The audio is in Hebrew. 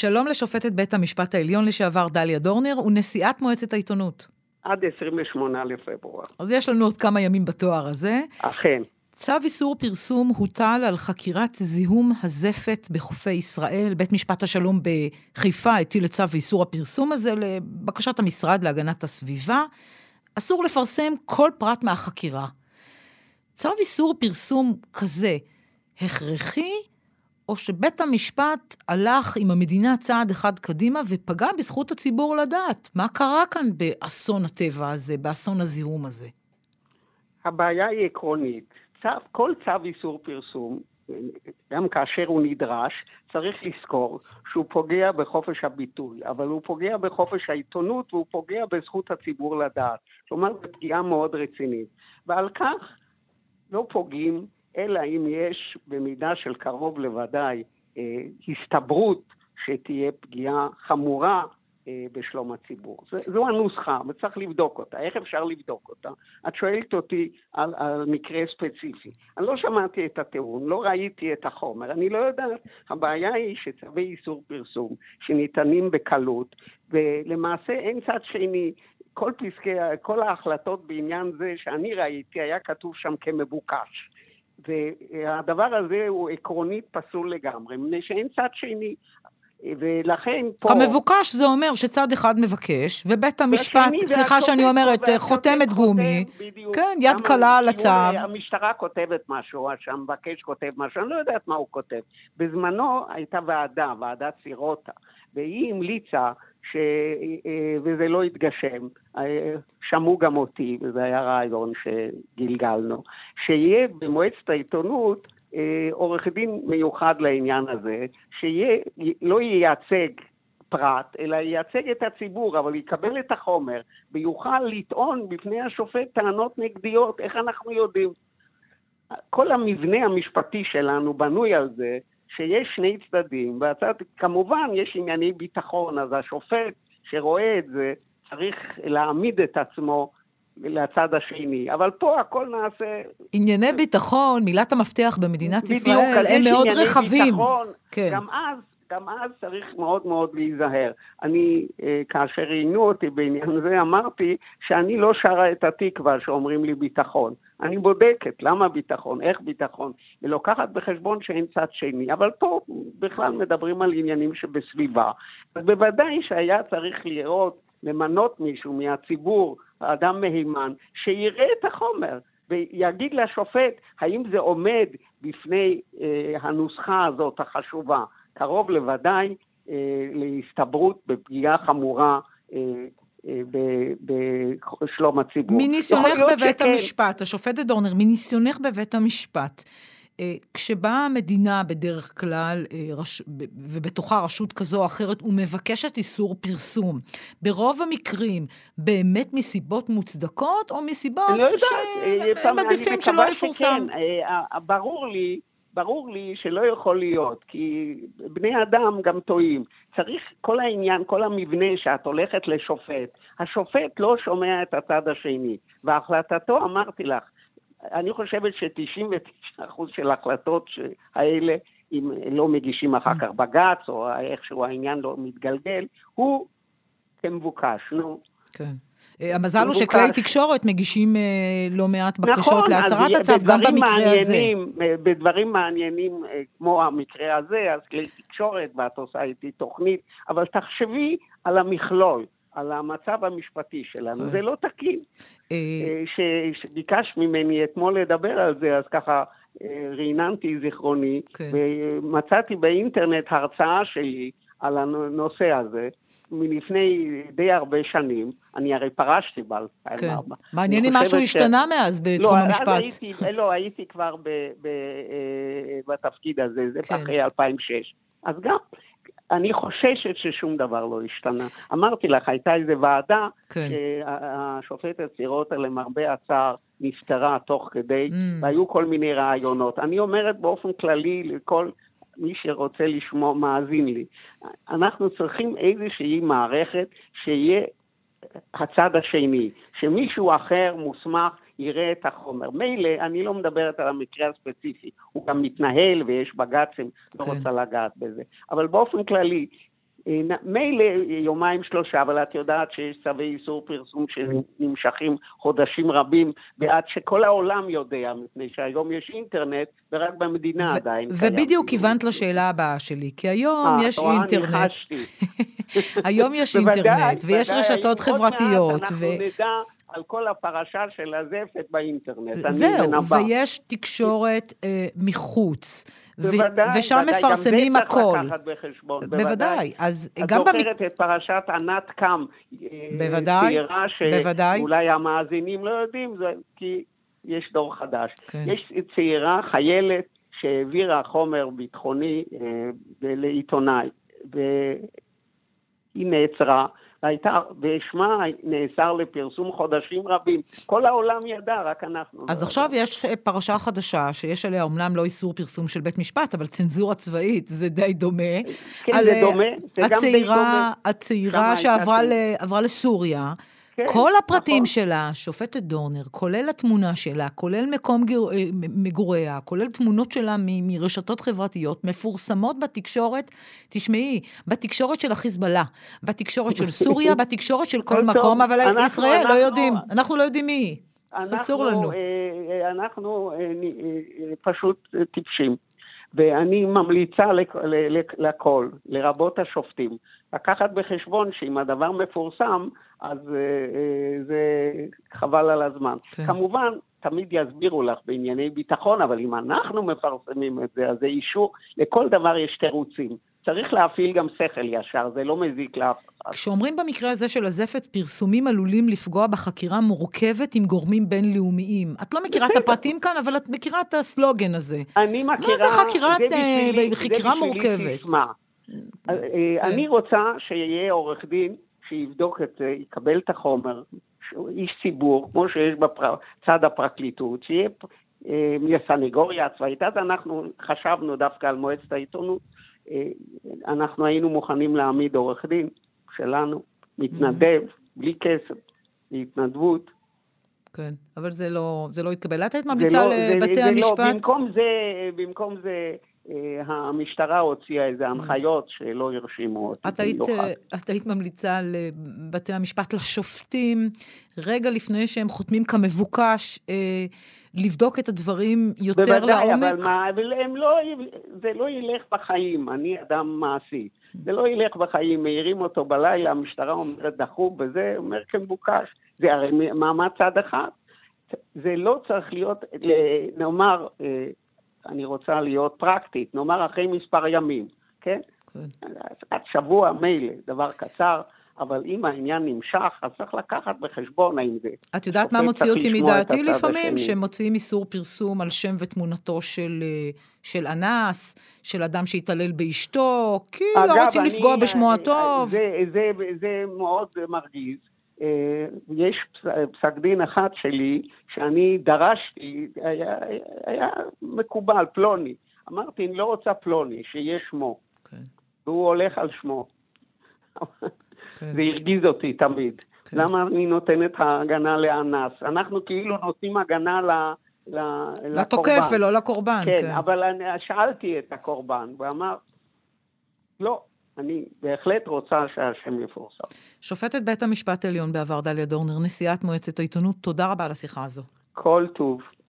שלום לשופטת בית המשפט העליון לשעבר דליה דורנר ונשיאת מועצת העיתונות. עד 28 לפברואר. אז יש לנו עוד כמה ימים בתואר הזה. אכן. צו איסור פרסום הוטל על חקירת זיהום הזפת בחופי ישראל. בית משפט השלום בחיפה הטיל את צו איסור הפרסום הזה לבקשת המשרד להגנת הסביבה. אסור לפרסם כל פרט מהחקירה. צו איסור פרסום כזה הכרחי, או שבית המשפט הלך עם המדינה צעד אחד קדימה ופגע בזכות הציבור לדעת מה קרה כאן באסון הטבע הזה, באסון הזיהום הזה? הבעיה היא עקרונית. צו, כל צו איסור פרסום, גם כאשר הוא נדרש, צריך לזכור שהוא פוגע בחופש הביטוי, אבל הוא פוגע בחופש העיתונות והוא פוגע בזכות הציבור לדעת. כלומר, זו פגיעה מאוד רצינית. ועל כך לא פוגעים, אלא אם יש במידה של קרוב לוודאי אה, הסתברות שתהיה פגיעה חמורה אה, בשלום הציבור. זו הנוסחה, וצריך לבדוק אותה. איך אפשר לבדוק אותה? את שואלת אותי על, על מקרה ספציפי. אני לא שמעתי את הטיעון, לא ראיתי את החומר, אני לא יודעת. הבעיה היא שצווי איסור פרסום, שניתנים בקלות, ולמעשה אין צד שני. כל פסקי, כל ההחלטות בעניין זה שאני ראיתי, היה כתוב שם כמבוקש. והדבר הזה הוא עקרונית פסול לגמרי, מפני שאין צד שני. ולכן פה... כמבוקש זה אומר שצד אחד מבקש, ובית המשפט, סליחה שאני אומרת, חותמת גומי, בדיוק, כן, יד קלה על הצו. המשטרה כותבת משהו, שהמבקש כותב משהו, אני לא יודעת מה הוא כותב. בזמנו הייתה ועדה, ועדת סירוטה, והיא המליצה, ש... וזה לא התגשם, שמעו גם אותי, וזה היה רעיון שגלגלנו, שיהיה במועצת העיתונות אה, עורך דין מיוחד לעניין הזה, שלא ייצג פרט, אלא ייצג את הציבור, אבל יקבל את החומר ויוכל לטעון בפני השופט טענות נגדיות, איך אנחנו יודעים? כל המבנה המשפטי שלנו בנוי על זה שיש שני צדדים, והצד, כמובן יש ענייני ביטחון, אז השופט שרואה את זה צריך להעמיד את עצמו לצד השני. אבל פה הכל נעשה... ענייני ביטחון, מילת המפתח במדינת בדיוק, ישראל, הם מאוד רחבים. ביטחון, כן. גם אז גם אז צריך מאוד מאוד להיזהר. אני, אה, כאשר ראיינו אותי בעניין זה, אמרתי שאני לא שרה את התקווה שאומרים לי ביטחון. אני בודקת למה ביטחון, איך ביטחון, ולוקחת בחשבון שאין צד שני. אבל פה בכלל מדברים על עניינים שבסביבה. אז בוודאי שהיה צריך לראות, למנות מישהו מהציבור, אדם מהימן, שיראה את החומר. ויגיד לשופט האם זה עומד בפני אה, הנוסחה הזאת החשובה. קרוב לוודאי אה, להסתברות בפגיעה חמורה אה, אה, בשלום הציבור. מניסיונך בבית שכן... המשפט, השופטת דורנר, מניסיונך בבית המשפט, אה, כשבאה המדינה בדרך כלל, אה, רש... ובתוכה רשות כזו או אחרת, ומבקשת איסור פרסום, ברוב המקרים, באמת מסיבות מוצדקות, או מסיבות לא שהם מעדיפים שלא יפורסם? שכן, ברור לי ברור לי שלא יכול להיות, כי בני אדם גם טועים. צריך, כל העניין, כל המבנה שאת הולכת לשופט, השופט לא שומע את הצד השני, והחלטתו, אמרתי לך, אני חושבת ש-99% של ההחלטות האלה, אם לא מגישים אחר כך בג"ץ, או איכשהו העניין לא מתגלגל, הוא כמבוקש, נו. כן. אה, המזל הוא שכלי תקשורת מגישים אה, לא מעט בקשות נכון, להסרת הצו, גם במקרה מעניינים, הזה. בדברים מעניינים אה, כמו המקרה הזה, אז כלי תקשורת, ואת עושה איתי תוכנית, אבל תחשבי על המכלול. על המצב המשפטי שלנו, כן. זה לא תקין. שביקשת ממני אתמול לדבר על זה, אז ככה רעננתי זיכרוני, כן. ומצאתי באינטרנט הרצאה שלי על הנושא הזה, מלפני די הרבה שנים, אני הרי פרשתי ב-2004. כן. מעניין אם משהו ש... השתנה מאז בתחום לא, המשפט. הייתי, לא, הייתי כבר ב, ב, אה, בתפקיד הזה, זה כן. אחרי 2006. אז גם, אני חוששת ששום דבר לא השתנה. אמרתי לך, הייתה איזו ועדה, כן. שהשופטת צירוטה למרבה הצער נפטרה תוך כדי, mm. והיו כל מיני רעיונות. אני אומרת באופן כללי לכל... מי שרוצה לשמוע מאזין לי. אנחנו צריכים איזושהי מערכת שיהיה הצד השני, שמישהו אחר מוסמך יראה את החומר. מילא, אני לא מדברת על המקרה הספציפי, הוא גם מתנהל ויש בג"צים, לא כן. רוצה לגעת בזה. אבל באופן כללי, מילא יומיים שלושה, אבל את יודעת שיש צווי איסור פרסום שנמשכים חודשים רבים, ועד שכל העולם יודע, מפני שהיום יש אינטרנט, ורק במדינה עדיין קיים. ובדיוק כיוונת לשאלה הבאה שלי, כי היום יש אינטרנט. אה, היום יש אינטרנט, ויש רשתות חברתיות. עוד מעט אנחנו נדע על כל הפרשה של הזפת באינטרנט. זהו, ויש תקשורת אה, מחוץ. בוודאי, ו- ושם בוודאי, מפרסמים הכל. גם זה צריך לקחת בחשבון, בוודאי. בוודאי, אז גם... את זוכרת במ... את פרשת ענת קם. אה, בוודאי, צעירה שאולי המאזינים לא יודעים, זה כי יש דור חדש. כן. יש צעירה, חיילת, שהעבירה חומר ביטחוני אה, לעיתונאי, והיא נעצרה. הייתה, ושמה נאסר לפרסום חודשים רבים. כל העולם ידע, רק אנחנו. אז לא עכשיו יודע. יש פרשה חדשה, שיש עליה אומנם לא איסור פרסום של בית משפט, אבל צנזורה צבאית, זה די דומה. כן, זה דומה, זה הצעירה, גם די דומה. הצעירה שעברה לסוריה. כן, כל הפרטים נכון. שלה, שופטת דורנר, כולל התמונה שלה, כולל מקום גיר, אה, מגוריה, כולל תמונות שלה מ, מרשתות חברתיות, מפורסמות בתקשורת, תשמעי, בתקשורת של החיזבאללה, בתקשורת של סוריה, בתקשורת של כל מקום, אבל אנחנו, ישראל אנחנו, לא יודעים, אנחנו לא יודעים מי היא. אסור לנו. אה, אה, אנחנו פשוט טיפשים. ואני ממליצה לכל, לרבות השופטים, לקחת בחשבון שאם הדבר מפורסם, אז uh, uh, זה חבל על הזמן. כן. כמובן, תמיד יסבירו לך בענייני ביטחון, אבל אם אנחנו מפרסמים את זה, אז זה אישור, לכל דבר יש תירוצים. צריך להפעיל גם שכל ישר, זה לא מזיק לאף אחד. כשאומרים במקרה הזה של הזפת, פרסומים עלולים לפגוע בחקירה מורכבת עם גורמים בינלאומיים. את לא מכירה את הפרטים כאן, אבל את מכירה את הסלוגן הזה. אני מכירה, מה זה חקירת, זה בשבילי, חקירה זה בשבילי מורכבת? סיסמה. כן. אני רוצה שיהיה עורך דין שיבדוק את זה, יקבל את החומר, איש ציבור, כמו שיש בצד הפרקליטות, שיהיה מהסנגוריה הצבאית. אז אנחנו חשבנו דווקא על מועצת העיתונות, אה, אנחנו היינו מוכנים להעמיד עורך דין שלנו, מתנדב, בלי כסף, בהתנדבות. כן, אבל זה לא, זה לא התקבל. את היית ממליצה לא, לבתי זה, המשפט? זה לא, במקום זה, במקום זה אה, המשטרה הוציאה איזה mm. הנחיות שלא הרשימו אותי את היית, אה, את היית ממליצה לבתי המשפט, לשופטים, רגע לפני שהם חותמים כמבוקש, אה, לבדוק את הדברים יותר בוודאי, לעומק? בוודאי, אבל מה, אבל הם לא, זה לא ילך בחיים, אני אדם מעשי. זה לא ילך בחיים, מעירים אותו בלילה, המשטרה אומרת דחו בזה, אומר כמבוקש. זה הרי מעמד צד אחד. זה לא צריך להיות, נאמר, אני רוצה להיות פרקטית, נאמר אחרי מספר ימים, כן? כן. עד שבוע מילא, דבר קצר, אבל אם העניין נמשך, אז צריך לקחת בחשבון האם זה... את יודעת מה מוציא אותי מדעתי לפעמים? שמוציאים איסור פרסום על שם ותמונתו של, אה, של אנס, של אדם שהתעלל באשתו, כי לא אגב, לא רוצים אני, לפגוע בשמו הטוב. זה, זה, זה מאוד מרגיז. אה, יש פסק דין אחד שלי, שאני דרשתי, היה, היה מקובל, פלוני. אמרתי, אני לא רוצה פלוני, שיהיה שמו. Okay. כן. והוא הולך על שמו. כן. זה הרגיז אותי תמיד. Okay. כן. למה אני נותנת הגנה לאנס? אנחנו כאילו נותנים הגנה ל... לתוקף ולא לקורבן. כן, כן, אבל אני שאלתי את הקורבן, ואמר, לא, אני בהחלט רוצה שהשם יפורסם. שופטת בית המשפט העליון בעבר דליה דורנר, נשיאת מועצת העיתונות, תודה רבה על השיחה הזו. כל טוב.